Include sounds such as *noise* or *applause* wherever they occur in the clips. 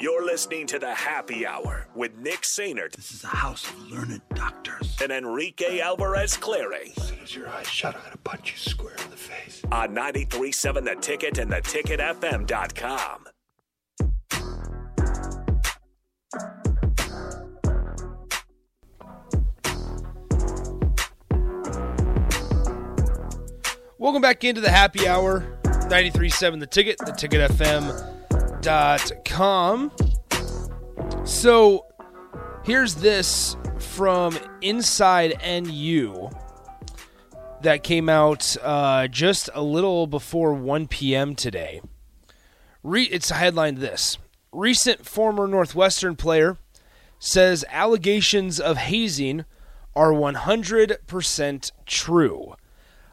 You're listening to the Happy Hour with Nick Sainert This is a house of learned doctors. and Enrique Alvarez Clary As soon as your eyes shut, I'm gonna punch you square in the face. on 93.7 The Ticket and theticketfm.com. Welcome back into the happy hour. 93.7 The Ticket, theticketfm.com. So here's this from Inside NU that came out uh, just a little before 1 p.m. today. Re- it's headlined this Recent former Northwestern player says allegations of hazing are 100% true.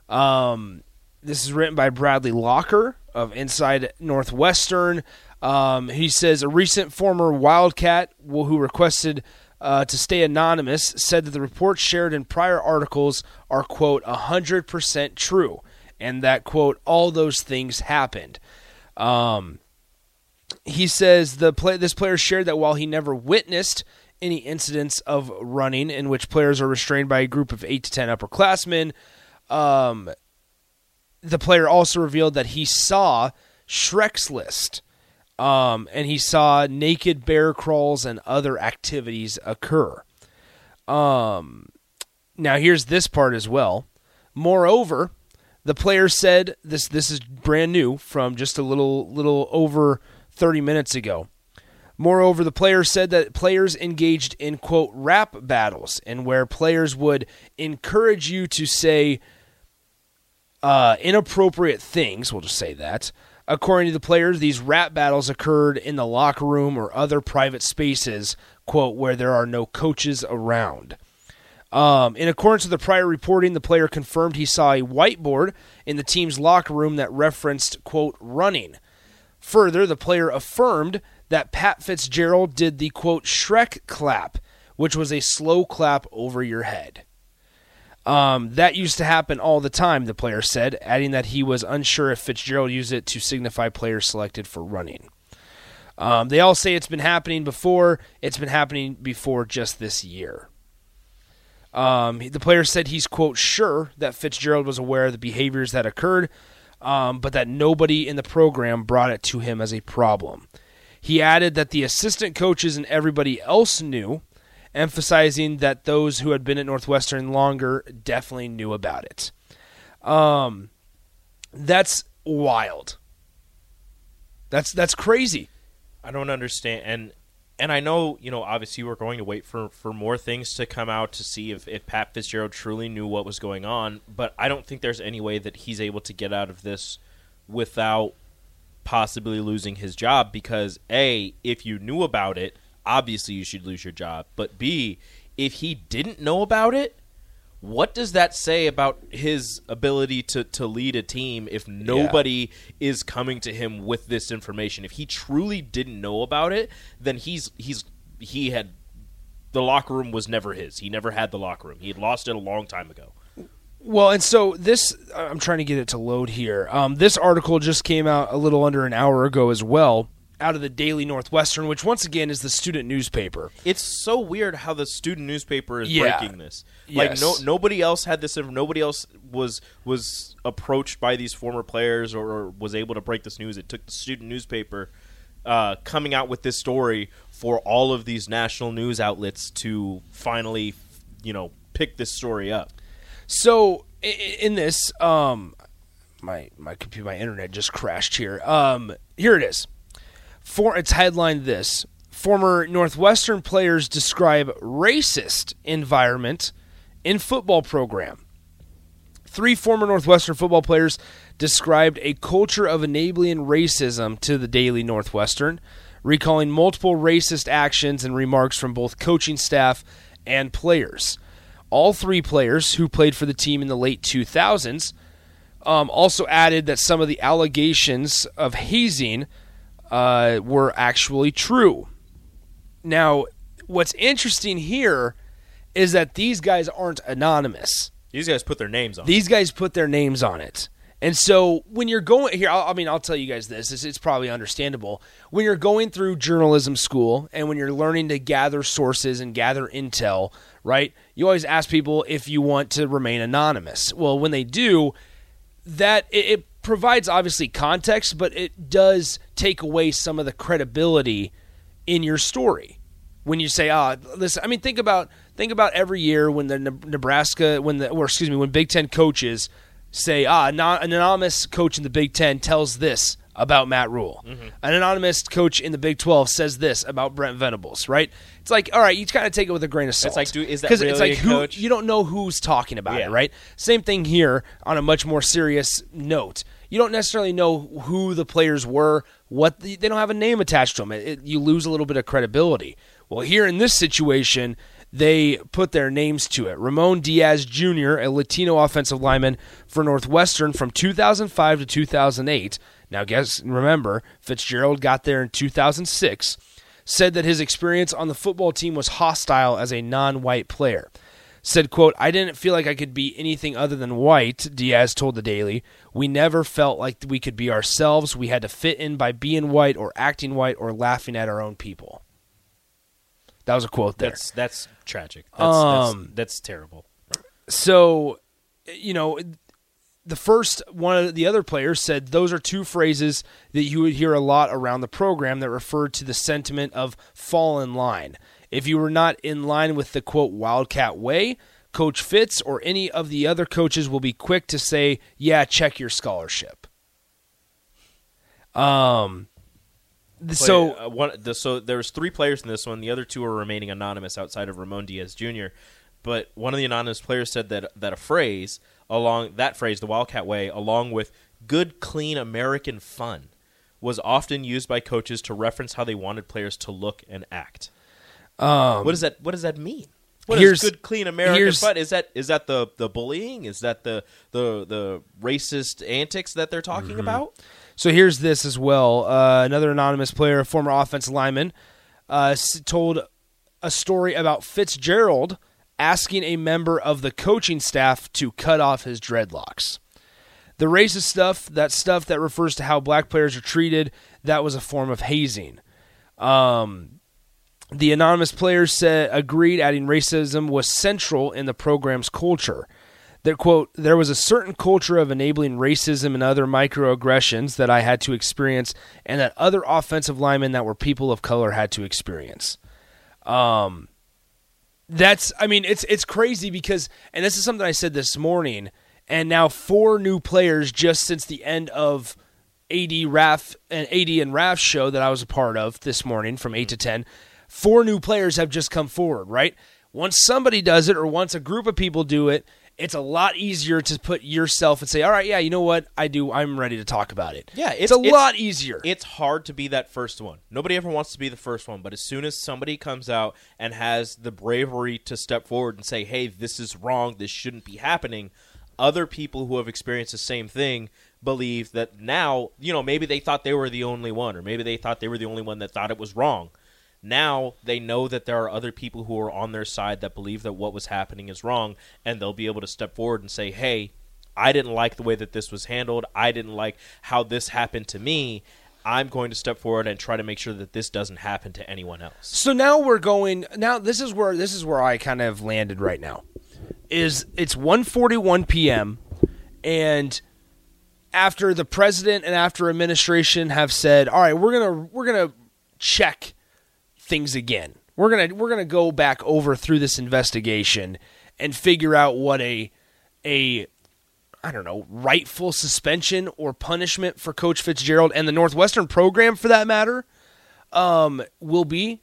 Um, this is written by Bradley Locker of Inside Northwestern. Um, he says a recent former Wildcat who requested uh, to stay anonymous said that the reports shared in prior articles are, quote, 100% true, and that, quote, all those things happened. Um, he says the play, this player shared that while he never witnessed any incidents of running in which players are restrained by a group of 8 to 10 upperclassmen, um, the player also revealed that he saw Shrek's list, um, and he saw naked bear crawls and other activities occur. Um, now here's this part as well. Moreover, the player said this. This is brand new from just a little little over 30 minutes ago. Moreover, the player said that players engaged in quote rap battles and where players would encourage you to say uh, inappropriate things. We'll just say that. According to the players, these rap battles occurred in the locker room or other private spaces, quote, where there are no coaches around. Um, in accordance with the prior reporting, the player confirmed he saw a whiteboard in the team's locker room that referenced, quote, running. Further, the player affirmed that Pat Fitzgerald did the, quote, Shrek clap, which was a slow clap over your head. Um, that used to happen all the time, the player said, adding that he was unsure if Fitzgerald used it to signify players selected for running. Um, they all say it's been happening before. It's been happening before just this year. Um, the player said he's, quote, sure that Fitzgerald was aware of the behaviors that occurred, um, but that nobody in the program brought it to him as a problem. He added that the assistant coaches and everybody else knew, emphasizing that those who had been at Northwestern longer definitely knew about it. Um, that's wild. That's that's crazy. I don't understand and and I know, you know, obviously we're going to wait for, for more things to come out to see if, if Pat Fitzgerald truly knew what was going on, but I don't think there's any way that he's able to get out of this without possibly losing his job because A, if you knew about it, obviously you should lose your job. But B, if he didn't know about it, what does that say about his ability to, to lead a team if nobody is coming to him with this information? If he truly didn't know about it, then he's he's he had the locker room was never his. He never had the locker room. He had lost it a long time ago. Well, and so this, I'm trying to get it to load here. Um, this article just came out a little under an hour ago as well, out of the Daily Northwestern, which once again is the student newspaper. It's so weird how the student newspaper is Yeah. breaking this. Like Yes. no nobody else had this. Nobody else was was approached by these former players or, or was able to break this news. It took the student newspaper uh, coming out with this story for all of these national news outlets to finally, you know, pick this story up. So in this, um, my my computer, my internet just crashed here. Um, here it is. For it's headlined this: former Northwestern players describe racist environment in football program. Three former Northwestern football players described a culture of enabling racism to the Daily Northwestern, recalling multiple racist actions and remarks from both coaching staff and players. All three players who played for the team in the late 2000s um, also added that some of the allegations of hazing uh, were actually true. Now, what's interesting here is that these guys aren't anonymous. These guys put their names on. it. These guys put their names on it. And so when you're going here, I'll, I mean, I'll tell you guys this. It's, it's probably understandable. When you're going through journalism school and when you're learning to gather sources and gather intel, right? You always ask people if you want to remain anonymous. Well, when they do, that it, it provides obviously context, but it does take away some of the credibility in your story. When you say, "Ah, listen," I mean, think about think about every year when the Nebraska, when the or excuse me, when Big Ten coaches say, "Ah, non- an anonymous coach in the Big Ten tells this about Matt Rhule," an anonymous coach in the Big Twelve says this about Brent Venables, right? It's like, all right, you kind of take it with a grain of salt. It's like, do- is that 'Cause it's like a who coach? you don't know who's talking about Yeah. it, right? Same thing here on a much more serious note. You don't necessarily know who the players were, what the, they don't have a name attached to them. It, it- you lose a little bit of credibility. Well, here in this situation, they put their names to it. Ramon Diaz Jr., a Latino offensive lineman for Northwestern from 2005 to 2008. Now, guess remember, Fitzgerald got there in 2006 said that his experience on the football team was hostile as a non-white player. Said, quote, I didn't feel like I could be anything other than white, Diaz told the Daily. We never felt like we could be ourselves. We had to fit in by being white or acting white or laughing at our own people. That was a quote there. That's that's tragic. That's, Um, that's, that's terrible. so you know the first one of the other players said those are two phrases that you would hear a lot around the program that referred to the sentiment of fall in line if you were not in line with the quote wildcat way coach fitz or any of the other coaches will be quick to say yeah check your scholarship um th- so Play- uh, one, the, so there was three players in this one. The other two are remaining anonymous outside of Ramon Diaz Jr. But one of the anonymous players said that that a phrase along that phrase, the Wildcat Way, along with "good, clean American fun," was often used by coaches to reference how they wanted players to look and act. What does that What does that mean? What Um, is good, clean American fun? Is that is that the the bullying? Is that the the the racist antics that they're talking Mm-hmm. about? So here's this as well. Uh, another anonymous player, a former offensive lineman, uh, told a story about Fitzgerald asking a member of the coaching staff to cut off his dreadlocks. The racist stuff, that stuff that refers to how black players are treated, that was a form of hazing. Um, the anonymous players said agreed, adding racism was central in the program's culture. That quote, there was a certain culture of enabling racism and other microaggressions that I had to experience, and that other offensive linemen that were people of color had to experience. Um, that's, I mean, it's it's crazy because, and this is something I said this morning, and now four new players just since the end of AD Raf and AD and Raf's show that I was a part of this morning from eight to ten. Four new players have just come forward, right? Once somebody does it, or once a group of people do it, it's a lot easier to put yourself and say, "All right, yeah, you know what? I do. I'm ready to talk about it." Yeah, it's, a lot easier. It's hard to be that first one. Nobody ever wants to be the first one, but as soon as somebody comes out and has the bravery to step forward and say, "Hey, this is wrong. This shouldn't be happening," other people who have experienced the same thing believe that now, you know, maybe they thought they were the only one or maybe they thought they were the only one that thought it was wrong. Now they know that there are other people who are on their side that believe that what was happening is wrong and they'll be able to step forward and say, "Hey, I didn't like the way that this was handled. I didn't like how this happened to me. I'm going to step forward and try to make sure that this doesn't happen to anyone else. So now we're going. Now this is where this is where I kind of landed right now. Is it's 1:41 p.m. and after the president and after administration have said, "All right, we're gonna we're gonna check things again. We're gonna we're gonna go back over through this investigation and figure out what a a I don't know, rightful suspension or punishment for Coach Fitzgerald and the Northwestern program for that matter um, will be.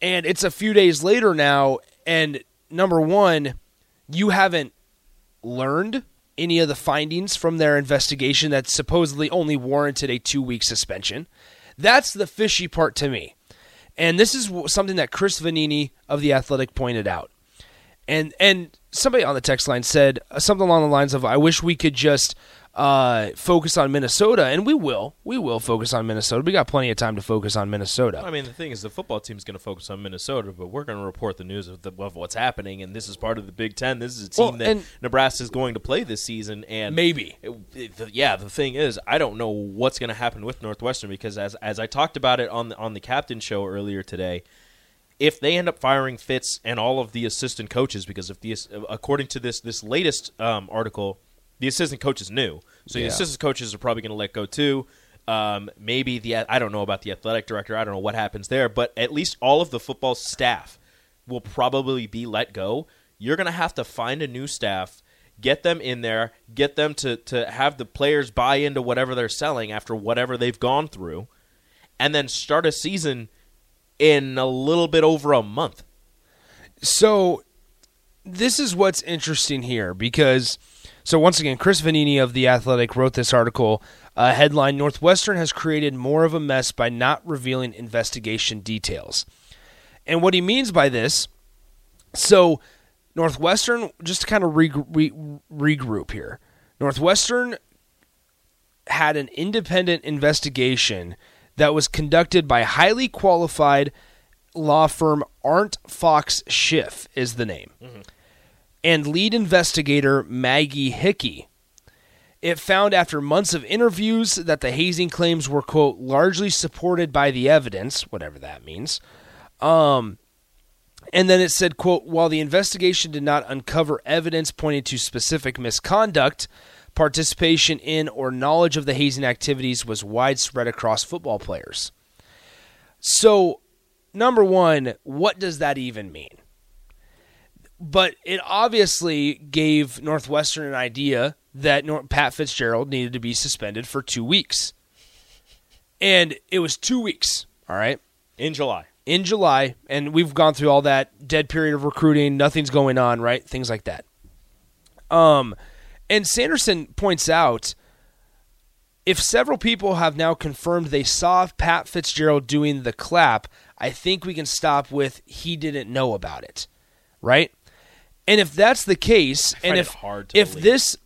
And it's a few days later now, and number one, you haven't learned any of the findings from their investigation that supposedly only warranted a two week suspension. That's the fishy part to me. And this is something that Chris Vannini of The Athletic pointed out. And and somebody on the text line said uh, something along the lines of, "I wish we could just uh, focus on Minnesota, and we will. We will focus on Minnesota. We got plenty of time to focus on Minnesota. I mean, the thing is, the football team's going to focus on Minnesota, but we're going to report the news of, the, of, what's happening. And this is part of the Big Ten. This is a team well, that Nebraska is going to play this season. And maybe, it, it, the, yeah. The thing is, I don't know what's going to happen with Northwestern because as as I talked about it on the, on the captain show earlier today. If they end up firing Fitz and all of the assistant coaches, because if the according to this this latest um, article, the assistant coaches new, So yeah. the assistant coaches are probably going to let go too. Um, maybe the I don't know about the athletic director. I don't know what happens there, but at least all of the football staff will probably be let go. You're going to have to find a new staff, get them in there, get them to to have the players buy into whatever they're selling after whatever they've gone through, and then start a season in a little bit over a month. So this is what's interesting here because so once again, Chris Vannini of the Athletic wrote this article. Uh, headline: Northwestern has created more of a mess by not revealing investigation details. And what he means by this, so Northwestern, just to kind of re- re- regroup here, Northwestern had an independent investigation that was conducted by highly qualified law firm ArentFox Schiff is the name. Mm-hmm and lead investigator Maggie Hickey. It found after months of interviews that the hazing claims were, quote, largely supported by the evidence, whatever that means. Um, and then it said, quote, while the investigation did not uncover evidence pointing to specific misconduct, participation in or knowledge of the hazing activities was widespread across football players. So, number one, what does that even mean? But it obviously gave Northwestern an idea that Pat Fitzgerald needed to be suspended for two weeks. And it was two weeks, all right? In July. In July. And we've gone through all that dead period of recruiting, nothing's going on, right? Things like that. Um, and Sanderson points out if several people have now confirmed they saw Pat Fitzgerald doing the clap, I think we can stop with he didn't know about it, right? And if that's the case, and if if believe. this,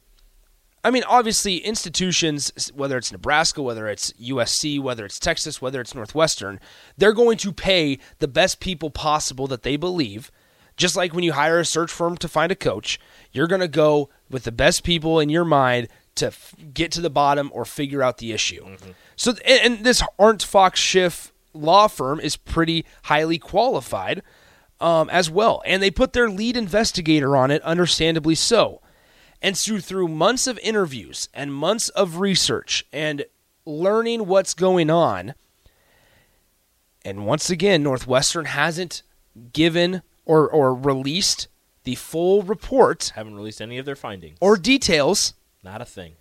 I mean, obviously institutions, whether it's Nebraska, whether it's USC, whether it's Texas, whether it's Northwestern, they're going to pay the best people possible that they believe. Just like when you hire a search firm to find a coach, you're going to go with the best people in your mind to f- get to the bottom or figure out the issue. Mm-hmm. So, and, and this ArentFox Schiff law firm is pretty highly qualified um, as well. And they put their lead investigator on it, understandably so. And through, through months of interviews and months of research and learning what's going on, and once again, Northwestern hasn't given or, or released the full report. Haven't released any of their findings. Or details. Not a thing.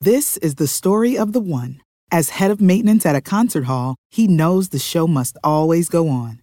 This is the story of the one. As head of maintenance at a concert hall, he knows the show must always go on.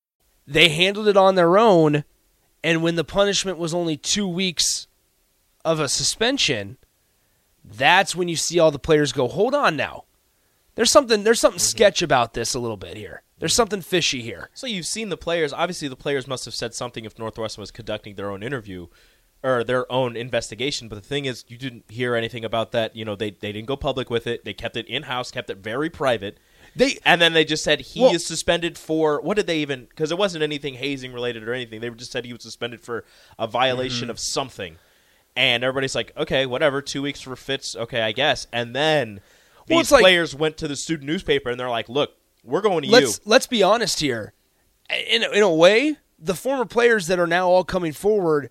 They handled it on their own, and when the punishment was only two weeks of a suspension, that's when you see all the players go, "Hold on now, there's something there's something mm-hmm. sketch about this a little bit here. There's mm-hmm. something fishy here." So you've seen the players. Obviously, the players must have said something if Northwestern was conducting their own interview or their own investigation. But the thing is, you didn't hear anything about that. You know, they they didn't go public with it. They kept it in house, kept it very private. They And then they just said he Well- is suspended for what did they even? Because it wasn't anything hazing related or anything. They just said he was suspended for a violation Mm-hmm. of something. And everybody's like, okay, whatever. Two weeks for Fitz. Okay, I guess. And then these Well, it's like- players went to the student newspaper and they're like, look, we're going to let's you. let's be honest here. In a- in a way, the former players that are now all coming forward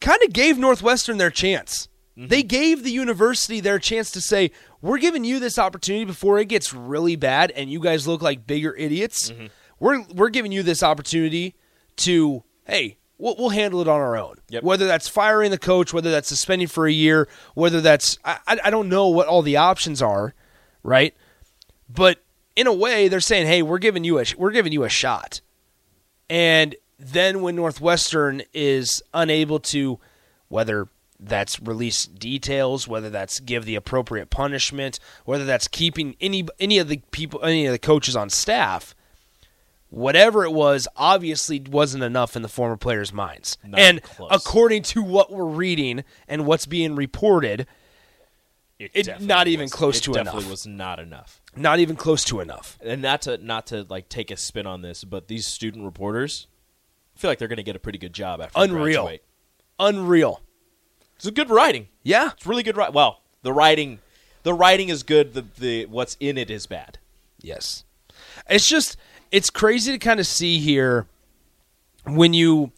kind of gave Northwestern their chance. Mm-hmm. They gave the university their chance to say, "We're giving you this opportunity before it gets really bad and you guys look like bigger idiots. Mm-hmm. We're we're giving you this opportunity to, hey, we'll, we'll handle it on our own. Yep. Whether that's firing the coach, whether that's suspending for a year, whether that's I, I I don't know what all the options are, right? But in a way, they're saying, "Hey, we're giving you a we're giving you a shot." And then when Northwestern is unable to, whether that's release details, whether that's give the appropriate punishment, whether that's keeping any any of the people, any of the coaches on staff, whatever it was, obviously wasn't enough in the former players' minds. Not and close. according to what we're reading and what's being reported, it definitely not even was- close it to definitely enough. was not enough. not even close to enough. and not to not to like take a spin on this, but these student reporters I feel like they're going to get a pretty good job after Unreal. Unreal. It's good writing. Yeah. It's really good writing. Well, the writing, the writing is good. The the what's in it is bad. Yes. It's just it's crazy to kind of see here when you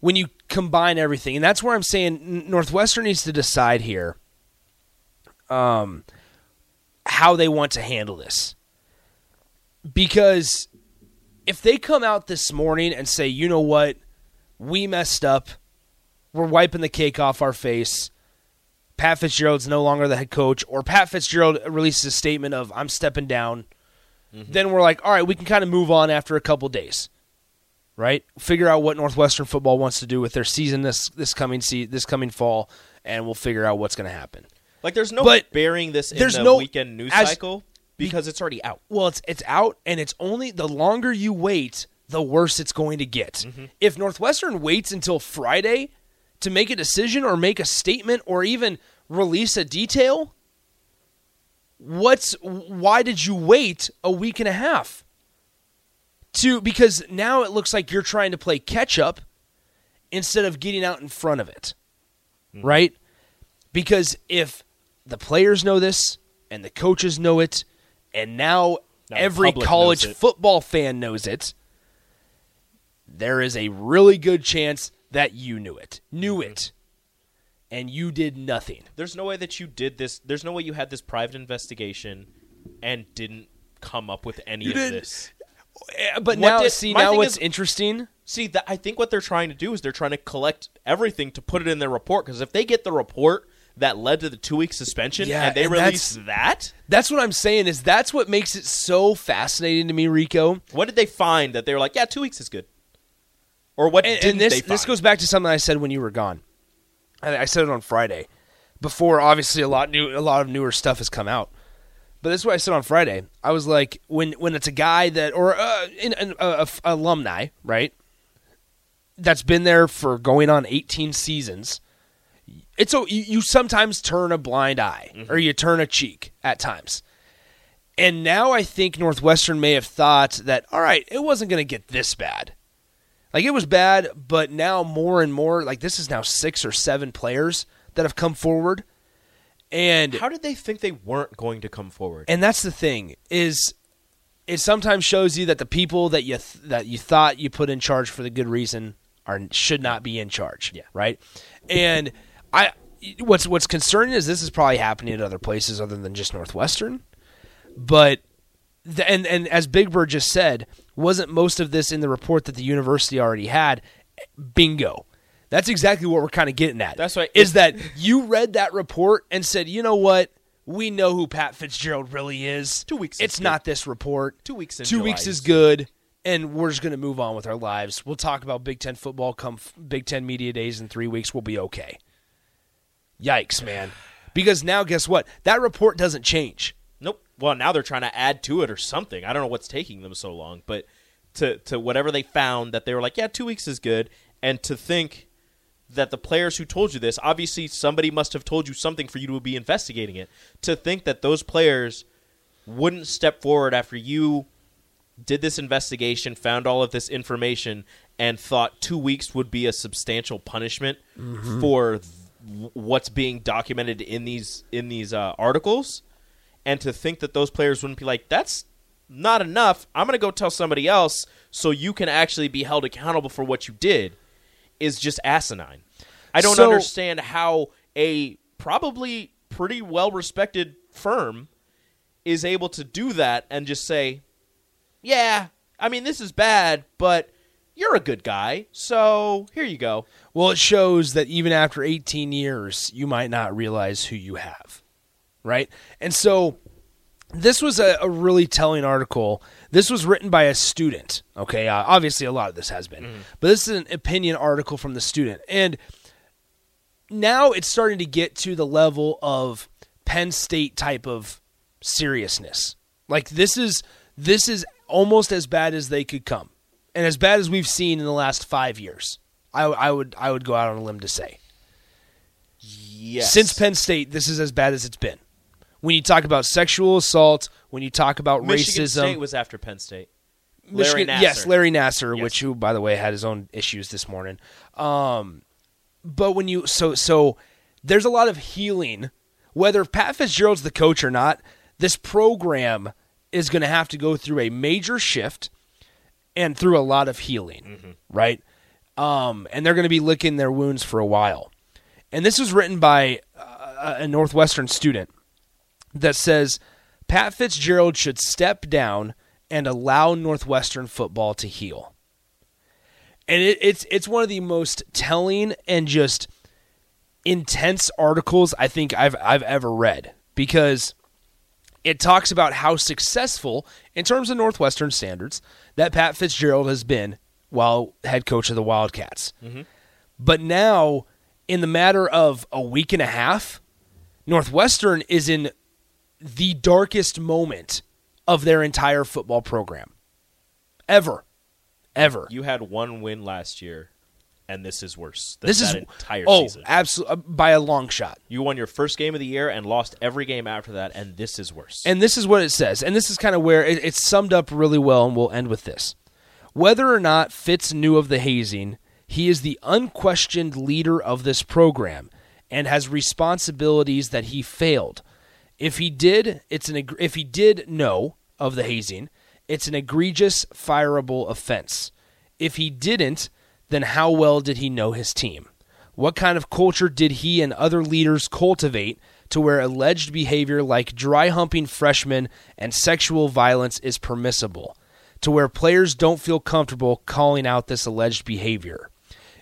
when you combine everything. And that's where I'm saying Northwestern needs to decide here um how they want to handle this. Because if they come out this morning and say, "You know what? We messed up. We're wiping the cake off our face." Pat Fitzgerald's no longer the head coach, or Pat Fitzgerald releases a statement of "I'm stepping down," mm-hmm. then we're like, all right, we can kind of move on after a couple days, right? Figure out what Northwestern football wants to do with their season this this coming se- this coming fall, and we'll figure out what's going to happen. Like there's no But burying this in there's the no- weekend news as- cycle because it's already out. Well, it's it's out, and it's only the longer you wait, the worse it's going to get. Mm-hmm. If Northwestern waits until Friday to make a decision or make a statement or even release a detail, what's why did you wait a week and a half? To because now it looks like you're trying to play catch up instead of getting out in front of it. Right? Because if the players know this and the coaches know it and now, Now every college football fan knows it, there is a really good chance that you knew it, knew Mm-hmm. it, and you did nothing. There's no way that you did this. There's no way you had this private investigation and didn't come up with any You of didn't- this. Eh, But What now, did- see, my now thing what's is- interesting? See, that, I think what they're trying to do is they're trying to collect everything to put it in their report. Because if they get the report that led to the two week suspension Yeah, and they and release that, That's what I'm saying. Is that's what makes it so fascinating to me, Rico. what did they find that they were like, yeah, two weeks is good? Or what And, and this this goes back to something I said when you were gone. I, I said it on Friday, before obviously a lot new a lot of newer stuff has come out. But this is what I said on Friday. I was like, when when it's a guy that or uh, in, a f- alumni, right? That's been there for going on 18 seasons. It's a, you, you sometimes turn a blind eye Mm-hmm. or you turn a cheek at times. And now I think Northwestern may have thought that all right, it wasn't going to get this bad. Like it was bad, but now more and more like this is now 6 or 7 players that have come forward. And How did they think they weren't going to come forward? and that's the thing is it sometimes shows you that the people that you th- that you thought you put in charge for the good reason are should not be in charge. Yeah. Right. And I what's what's concerning is this is probably happening at other places other than just Northwestern. But the, and and as Big Bird just said, wasn't most of this in the report that the university already had? Bingo. That's exactly what we're kind of getting at. That's right. Is that you read that report and said, you know what? We know who Pat Fitzgerald really is. Two weeks It's good. not this report. Two weeks in Two July weeks is good, and we're just going to move on with our lives. We'll talk about Big Ten football come f- Big Ten media days in three weeks. We'll be okay. Yikes, man! Because now, guess what? That report doesn't change. Well, now they're trying to add to it or something. I don't know what's taking them so long, but to to whatever they found that they were like, yeah, two weeks is good, and to think that the players who told you this, obviously somebody must have told you something for you to be investigating it. To think that those players wouldn't step forward after you did this investigation, found all of this information, and thought two weeks would be a substantial punishment for th- what's being documented in these in these uh, articles, and to think that those players wouldn't be like, "That's not enough. I'm going to go tell somebody else so you can actually be held accountable for what you did," is just asinine. I don't So- understand how a probably pretty well respected firm is able to do that and just say, yeah, I mean, this is bad, but you're a good guy, so here you go. Well, it shows that even after 18 years, you might not realize who you have, right? And so this was a, a really telling article. This was written by a student. Okay, uh, obviously a lot of this has been, but this is an opinion article from the student, and now it's starting to get to the level of Penn State type of seriousness. Like this is this is almost as bad as they could come, and as bad as we've seen in the last five years. I, I would I would go out on a limb to say Yes. since Penn State, this is as bad as it's been. When you talk about sexual assault, when you talk about Michigan racism, State was after Penn State. Michigan, Larry yes, Larry Nassar, Yes. which who by the way had his own issues this morning. Um, but when you so so, there's a lot of healing. Whether Pat Fitzgerald's the coach or not, this program is going to have to go through a major shift and through a lot of healing, Mm-hmm. right? Um, and they're going to be licking their wounds for a while. And this was written by uh, a Northwestern student that says Pat Fitzgerald should step down and allow Northwestern football to heal. And it, it's it's one of the most telling and just intense articles I think I've I've ever read because it talks about how successful in terms of Northwestern standards that Pat Fitzgerald has been while head coach of the Wildcats. Mm-hmm. But now, in the matter of a week and a half, Northwestern is in the darkest moment of their entire football program. Ever. Ever. You had one win last year, and this is worse. This is entire oh, season. absolutely uh, by a long shot. You won your first game of the year and lost every game after that, and this is worse. And this is what it says. And this is kind of where it, it's summed up really well, and we'll end with this. Whether or not Fitz knew of the hazing, he is the unquestioned leader of this program and has responsibilities that he failed. If he did, it's an if he did know of the hazing, it's an egregious fireable offense. If he didn't, then how well did he know his team? What kind of culture did he and other leaders cultivate to where alleged behavior like dry humping freshmen and sexual violence is permissible? To where players don't feel comfortable calling out this alleged behavior?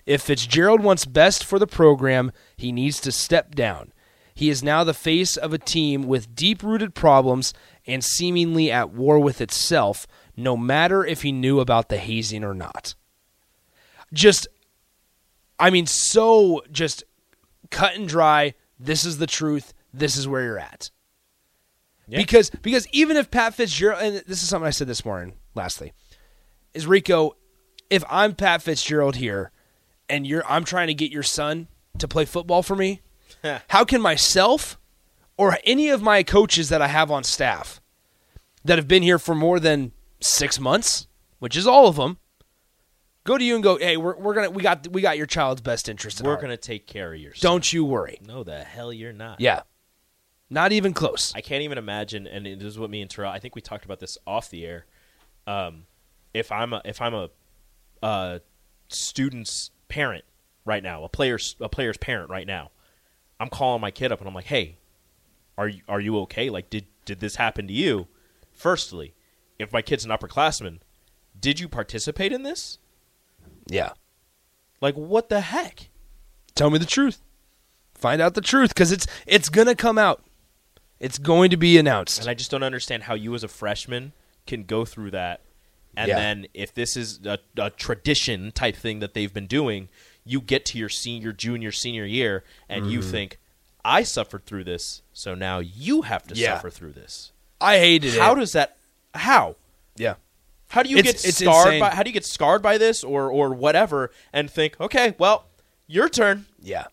If Fitzgerald wants best for the program, he needs to step down. He is now the face of a team with deep rooted problems and seemingly at war with itself, no matter if he knew about the hazing or not. Just, I mean, so just cut and dry. This is the truth. This is where you're at. Yeah. Because because even if Pat Fitzgerald and this is something I said this morning, lastly, is Rico, if I'm Pat Fitzgerald here and you're I'm trying to get your son to play football for me, *laughs* how can myself or any of my coaches that I have on staff that have been here for more than six months, which is all of them, go to you and go, hey, we're, we're gonna we got we got your child's best interest. In We're heart. gonna take care of your. Don't you worry. No, the hell you're not. Yeah, not even close. I can't even imagine, and this is what me and Terrell. I think we talked about this off the air. Um, if I'm a if I'm a, uh student's parent right now, a player's a player's parent right now, I'm calling my kid up and I'm like, hey, are you are you okay? Like, did did this happen to you? Firstly, if my kid's an upperclassman, did you participate in this? Yeah, Like, what the heck? tell me the truth. Find out the truth because it's it's gonna come out. It's going to be announced. And I just don't understand how you, as a freshman, can go through that. And Yeah. then, if this is a, a tradition type thing that they've been doing, you get to your senior, junior, senior year, and you Mm-hmm. think, I suffered through this, so now you have to Yeah. suffer through this. I hated it. How does that? How? yeah? How do you It's- get it's scarred insane. by? How do you get scarred by this, or or whatever, and think, okay, well, your turn. Yeah.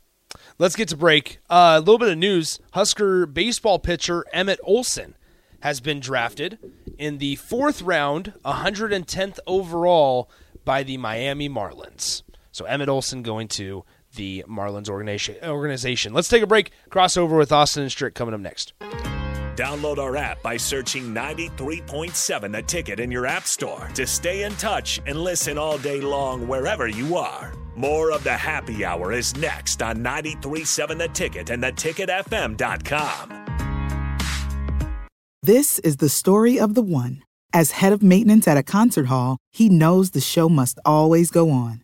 Let's get to break. Uh, a little bit of news. Husker baseball pitcher Emmett Olson has been drafted in the fourth round, 110th overall by the Miami Marlins. So Emmett Olson going to the Marlins organization. organization. Let's take a break. Crossover with Austin and Strick coming up next. Download our app by searching 93.7 The Ticket in your app store to stay in touch and listen all day long wherever you are. More of the happy hour is next on 93.7 The Ticket and theticketfm.com. This is the story of the one. As head of maintenance at a concert hall, he knows the show must always go on.